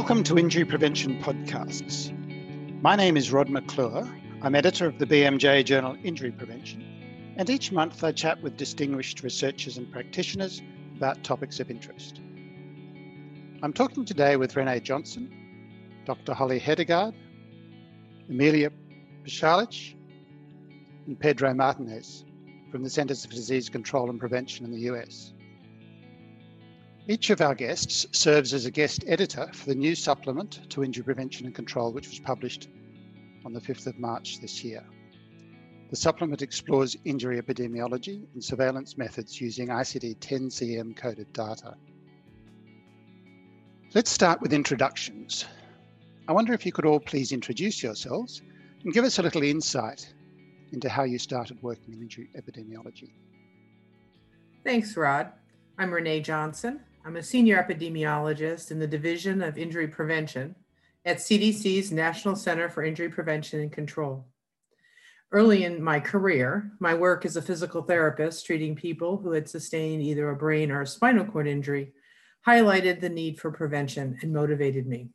Welcome to Injury Prevention Podcasts. My name is Rod McClure. I'm editor of the BMJ journal Injury Prevention, and each month I chat with distinguished researchers and practitioners about topics of interest. I'm talking today with Renee Johnson, Dr. Holly Hedegaard, Emilia Pasalic, and Pedro Martinez from the Centers for Disease Control and Prevention in the US. Each of our guests serves as a guest editor for the new supplement to Injury Prevention and Control, which was published on the 5th of March this year. The supplement explores injury epidemiology and surveillance methods using ICD 10 CM coded data. Let's start with introductions. I wonder if you could all please introduce yourselves and give us a little insight into how you started working in injury epidemiology. Thanks, Rod. I'm Renee Johnson. I'm a senior epidemiologist in the Division of Injury Prevention at CDC's National Center for Injury Prevention and Control. Early in my career, my work as a physical therapist treating people who had sustained either a brain or a spinal cord injury highlighted the need for prevention and motivated me.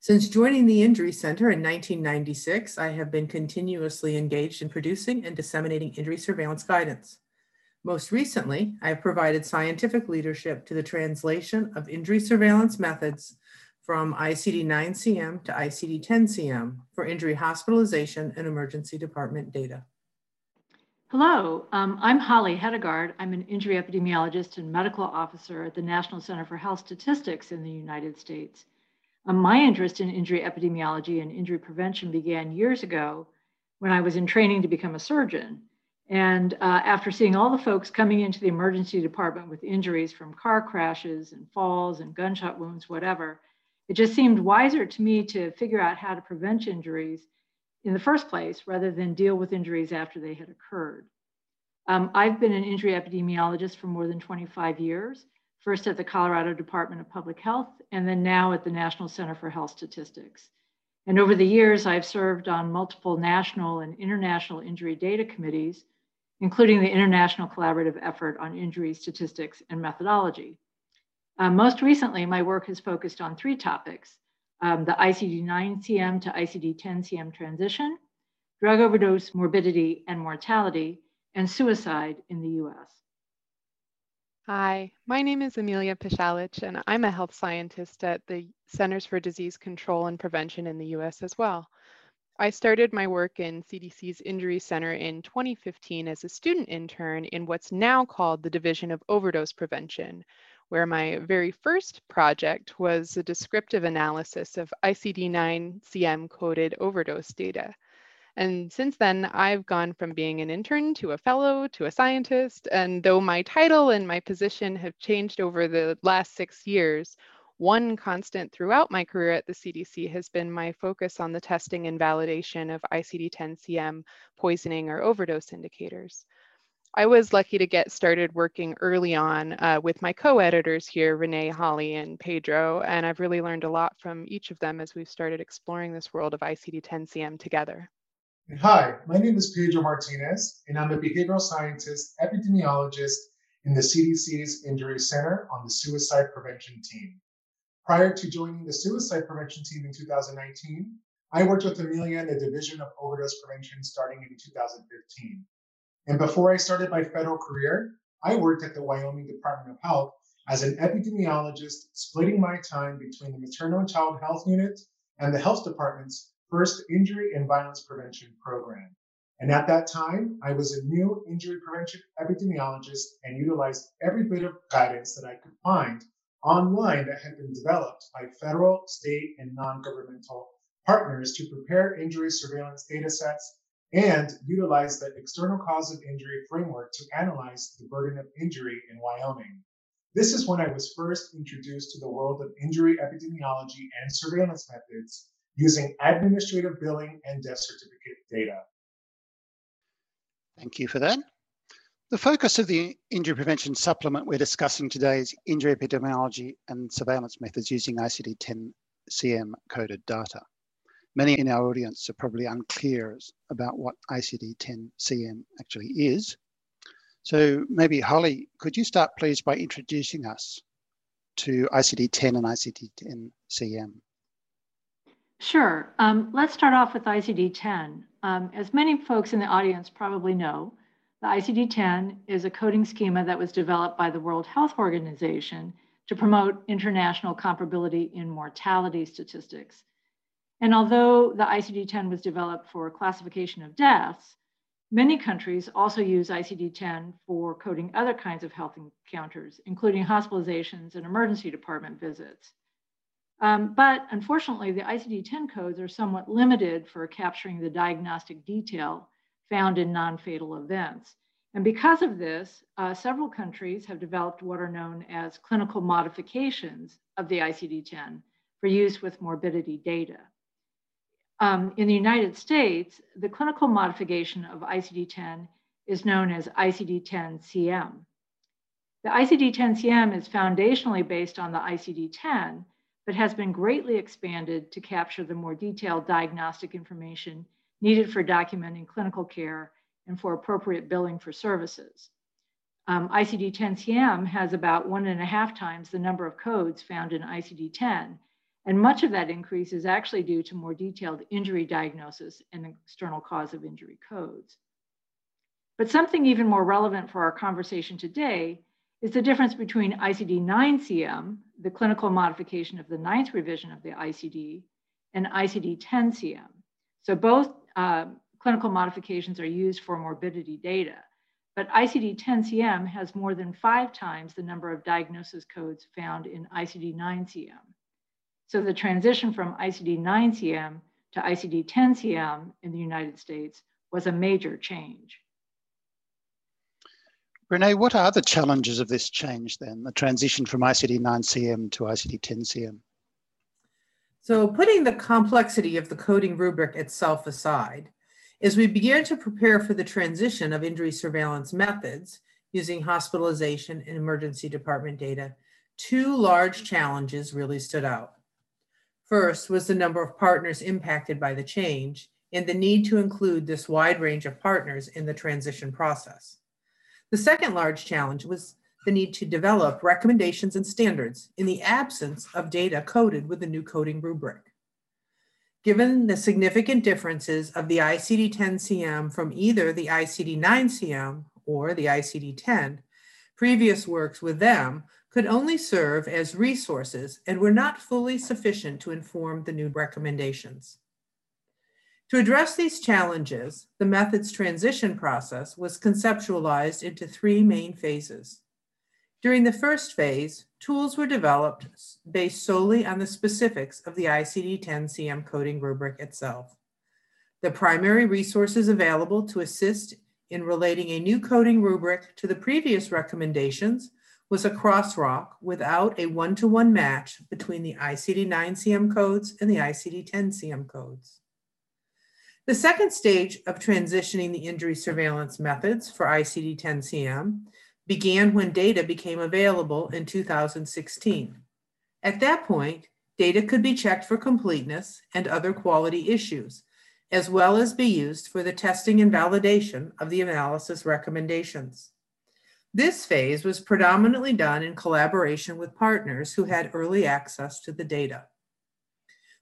Since joining the Injury Center in 1996, I have been continuously engaged in producing and disseminating injury surveillance guidance. Most recently, I have provided scientific leadership to the translation of injury surveillance methods from ICD-9-CM to ICD-10-CM for injury hospitalization and emergency department data. Hello, um, I'm Holly Hedegaard. I'm an injury epidemiologist and medical officer at the National Center for Health Statistics in the United States. Um, my interest in injury epidemiology and injury prevention began years ago when I was in training to become a surgeon. And uh, after seeing all the folks coming into the emergency department with injuries from car crashes and falls and gunshot wounds, whatever, it just seemed wiser to me to figure out how to prevent injuries in the first place rather than deal with injuries after they had occurred. Um, I've been an injury epidemiologist for more than 25 years, first at the Colorado Department of Public Health, and then now at the National Center for Health Statistics. And over the years, I've served on multiple national and international injury data committees including the international collaborative effort on injury statistics and methodology. Uh, most recently, my work has focused on three topics, um, the ICD-9-CM to ICD-10-CM transition, drug overdose morbidity and mortality, and suicide in the US. Hi, my name is Amelia Pasalic, and I'm a health scientist at the Centers for Disease Control and Prevention in the US as well. I started my work in CDC's Injury Center in 2015 as a student intern in what's now called the Division of Overdose Prevention, where my very first project was a descriptive analysis of ICD-9-CM coded overdose data. And since then, I've gone from being an intern to a fellow to a scientist. And though my title and my position have changed over the last six years, one constant throughout my career at the CDC has been my focus on the testing and validation of ICD-10-CM poisoning or overdose indicators. I was lucky to get started working early on uh, with my co-editors here, Renee, Holly, and Pedro, and I've really learned a lot from each of them as we've started exploring this world of ICD-10-CM together. Hi, my name is Pedro Martinez, and I'm a behavioral scientist epidemiologist in the CDC's Injury Center on the suicide prevention team. Prior to joining the suicide prevention team in 2019, I worked with Amelia in the Division of Overdose Prevention starting in 2015. And before I started my federal career, I worked at the Wyoming Department of Health as an epidemiologist, splitting my time between the maternal and child health unit and the health department's first injury and violence prevention program. And at that time, I was a new injury prevention epidemiologist and utilized every bit of guidance that I could find online that had been developed by federal, state, and non-governmental partners to prepare injury surveillance data sets and utilize the external cause of injury framework to analyze the burden of injury in Wyoming. This is when I was first introduced to the world of injury epidemiology and surveillance methods using administrative billing and death certificate data. Thank you for that. The focus of the injury prevention supplement we're discussing today is injury epidemiology and surveillance methods using ICD-10-CM coded data. Many in our audience are probably unclear about what ICD-10-CM actually is. So maybe Holly, could you start please by introducing us to ICD-10 and ICD-10-CM? Sure. Um, let's start off with ICD-10. Um, as many folks in the audience probably know, the ICD-10 is a coding schema that was developed by the World Health Organization to promote international comparability in mortality statistics. And although the ICD-10 was developed for classification of deaths, many countries also use ICD-10 for coding other kinds of health encounters, including hospitalizations and emergency department visits. Um, but unfortunately, the ICD-10 codes are somewhat limited for capturing the diagnostic detail found in non-fatal events. And because of this, uh, several countries have developed what are known as clinical modifications of the ICD-10 for use with morbidity data. Um, in the United States, the clinical modification of ICD-10 is known as ICD-10-CM. The ICD-10-CM is foundationally based on the ICD-10, but has been greatly expanded to capture the more detailed diagnostic information needed for documenting clinical care and for appropriate billing for services. Um, ICD-10-CM has about one and a half times the number of codes found in ICD-10, and much of that increase is actually due to more detailed injury diagnosis and external cause of injury codes. But something even more relevant for our conversation today is the difference between ICD-9-CM, the clinical modification of the ninth revision of the ICD, and ICD-10-CM. So both uh, clinical modifications are used for morbidity data, but ICD-10-CM has more than five times the number of diagnosis codes found in ICD-9-CM. So the transition from ICD-9-CM to ICD-10-CM in the United States was a major change. Renee, what are the challenges of this change then, the transition from ICD-9-CM to ICD-10-CM? So putting the complexity of the coding rubric itself aside, as we began to prepare for the transition of injury surveillance methods using hospitalization and emergency department data, two large challenges really stood out. First was the number of partners impacted by the change and the need to include this wide range of partners in the transition process. The second large challenge was the need to develop recommendations and standards in the absence of data coded with the new coding rubric. Given the significant differences of the ICD-10-CM from either the ICD-9-CM or the ICD-10, previous works with them could only serve as resources and were not fully sufficient to inform the new recommendations. To address these challenges, the method's transition process was conceptualized into three main phases. During the first phase, tools were developed based solely on the specifics of the ICD-10-CM coding rubric itself. The primary resources available to assist in relating a new coding rubric to the previous recommendations was a crosswalk without a one-to-one -one match between the ICD-9-CM codes and the ICD-10-CM codes. The second stage of transitioning the injury surveillance methods for ICD-10-CM began when data became available in 2016. At that point, data could be checked for completeness and other quality issues, as well as be used for the testing and validation of the analysis recommendations. This phase was predominantly done in collaboration with partners who had early access to the data.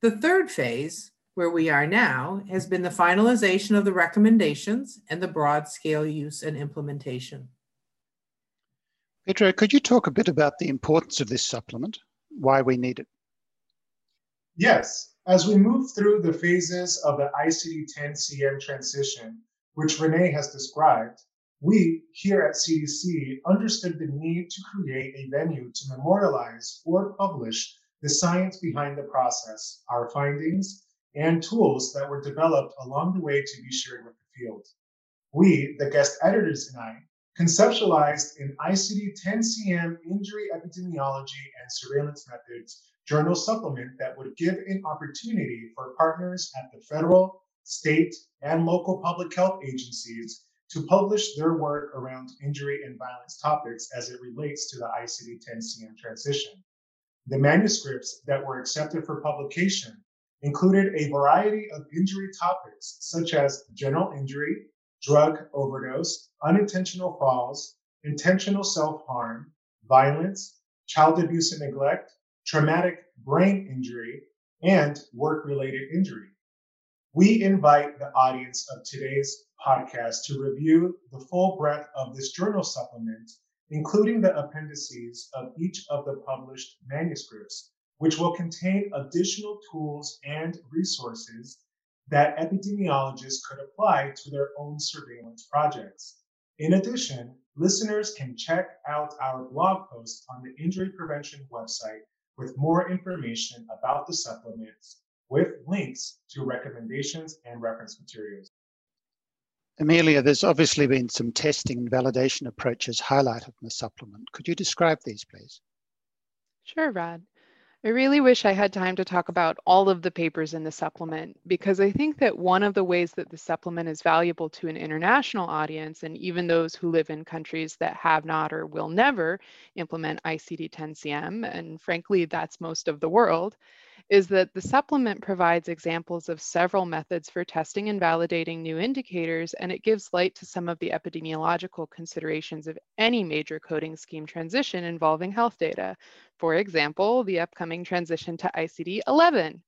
The third phase where we are now has been the finalization of the recommendations and the broad scale use and implementation. Pedro, could you talk a bit about the importance of this supplement, why we need it? Yes, as we move through the phases of the ICD-10-CM transition, which Renee has described, we here at CDC understood the need to create a venue to memorialize or publish the science behind the process, our findings, and tools that were developed along the way to be shared with the field. We, the guest editors and I, conceptualized an ICD-10-CM injury epidemiology and surveillance methods journal supplement that would give an opportunity for partners at the federal, state, and local public health agencies to publish their work around injury and violence topics as it relates to the ICD-10-CM transition. The manuscripts that were accepted for publication included a variety of injury topics, such as general injury, drug overdose, unintentional falls, intentional self harm, violence, child abuse and neglect, traumatic brain injury, and work related injury. We invite the audience of today's podcast to review the full breadth of this journal supplement, including the appendices of each of the published manuscripts, which will contain additional tools and resources that epidemiologists could apply to their own surveillance projects. In addition, listeners can check out our blog post on the Injury Prevention website with more information about the supplements with links to recommendations and reference materials. Amelia, there's obviously been some testing and validation approaches highlighted in the supplement. Could you describe these, please? Sure, Rod. I really wish I had time to talk about all of the papers in the supplement because I think that one of the ways that the supplement is valuable to an international audience and even those who live in countries that have not or will never implement ICD-10-CM, and frankly, that's most of the world, is that the supplement provides examples of several methods for testing and validating new indicators, and it gives light to some of the epidemiological considerations of any major coding scheme transition involving health data. For example, the upcoming transition to ICD-11.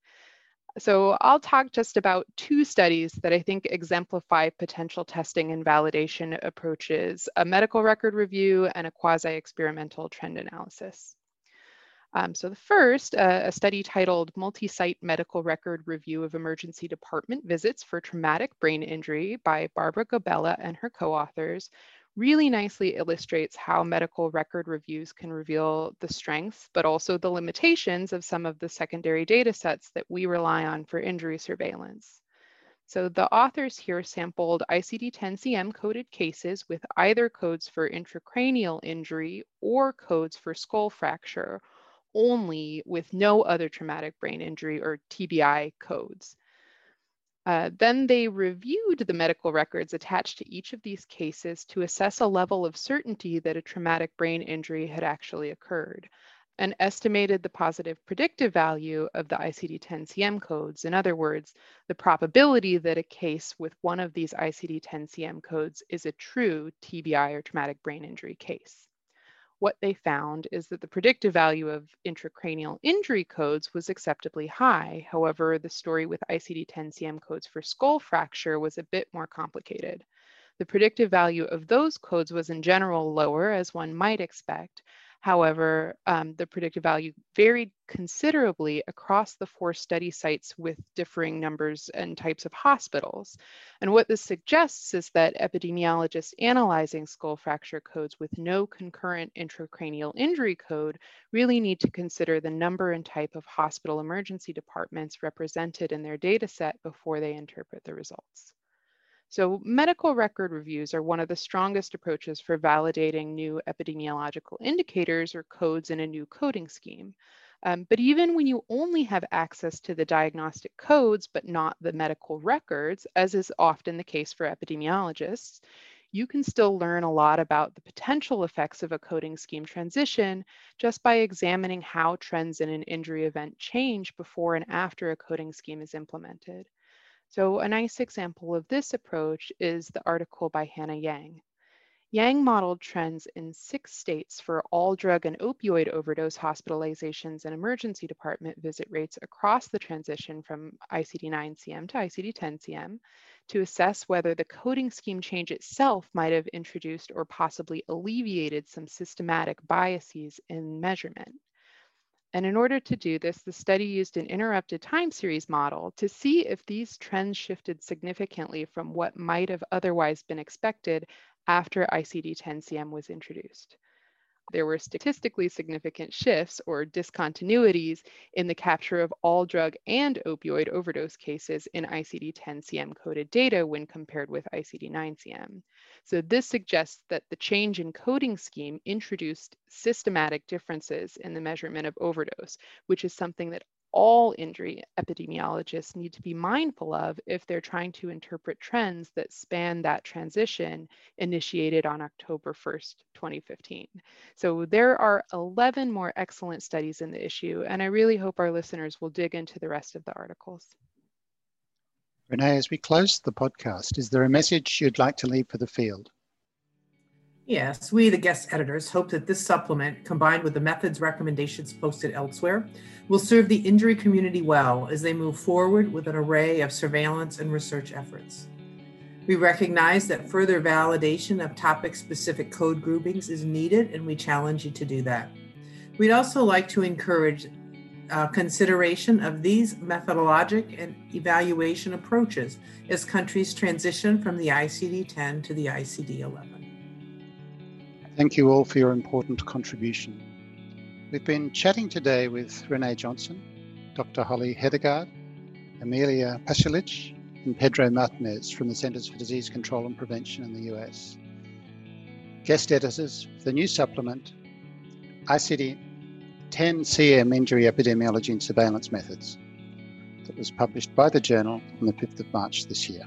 So I'll talk just about two studies that I think exemplify potential testing and validation approaches, a medical record review and a quasi-experimental trend analysis. Um, so the first, uh, a study titled Multi-Site Medical Record Review of Emergency Department Visits for Traumatic Brain Injury by Barbara Gabella and her co-authors, really nicely illustrates how medical record reviews can reveal the strengths, but also the limitations of some of the secondary data sets that we rely on for injury surveillance. So the authors here sampled ICD-10-CM coded cases with either codes for intracranial injury or codes for skull fracture, only with no other traumatic brain injury or TBI codes. Uh, then they reviewed the medical records attached to each of these cases to assess a level of certainty that a traumatic brain injury had actually occurred and estimated the positive predictive value of the ICD-10-CM codes. In other words, the probability that a case with one of these ICD-10-CM codes is a true TBI or traumatic brain injury case what they found is that the predictive value of intracranial injury codes was acceptably high. However, the story with ICD-10-CM codes for skull fracture was a bit more complicated. The predictive value of those codes was in general lower, as one might expect, However, um, the predictive value varied considerably across the four study sites with differing numbers and types of hospitals. And what this suggests is that epidemiologists analyzing skull fracture codes with no concurrent intracranial injury code really need to consider the number and type of hospital emergency departments represented in their data set before they interpret the results. So medical record reviews are one of the strongest approaches for validating new epidemiological indicators or codes in a new coding scheme. Um, but even when you only have access to the diagnostic codes, but not the medical records, as is often the case for epidemiologists, you can still learn a lot about the potential effects of a coding scheme transition just by examining how trends in an injury event change before and after a coding scheme is implemented. So a nice example of this approach is the article by Hannah Yang. Yang modeled trends in six states for all drug and opioid overdose hospitalizations and emergency department visit rates across the transition from ICD-9-CM to ICD-10-CM to assess whether the coding scheme change itself might have introduced or possibly alleviated some systematic biases in measurement. And in order to do this, the study used an interrupted time series model to see if these trends shifted significantly from what might have otherwise been expected after ICD-10-CM was introduced there were statistically significant shifts or discontinuities in the capture of all drug and opioid overdose cases in ICD-10-CM coded data when compared with ICD-9-CM. So this suggests that the change in coding scheme introduced systematic differences in the measurement of overdose, which is something that all injury epidemiologists need to be mindful of if they're trying to interpret trends that span that transition initiated on October 1st, 2015. So there are 11 more excellent studies in the issue, and I really hope our listeners will dig into the rest of the articles. Renee, as we close the podcast, is there a message you'd like to leave for the field? Yes, we, the guest editors, hope that this supplement, combined with the methods recommendations posted elsewhere, will serve the injury community well as they move forward with an array of surveillance and research efforts. We recognize that further validation of topic specific code groupings is needed, and we challenge you to do that. We'd also like to encourage uh, consideration of these methodologic and evaluation approaches as countries transition from the ICD 10 to the ICD 11. Thank you all for your important contribution. We've been chatting today with Renee Johnson, Dr. Holly Hedegaard, Amelia Pasalic, and Pedro Martinez from the Centers for Disease Control and Prevention in the US. Guest editors for the new supplement, ICD 10 CM Injury Epidemiology and Surveillance Methods, that was published by the journal on the 5th of March this year.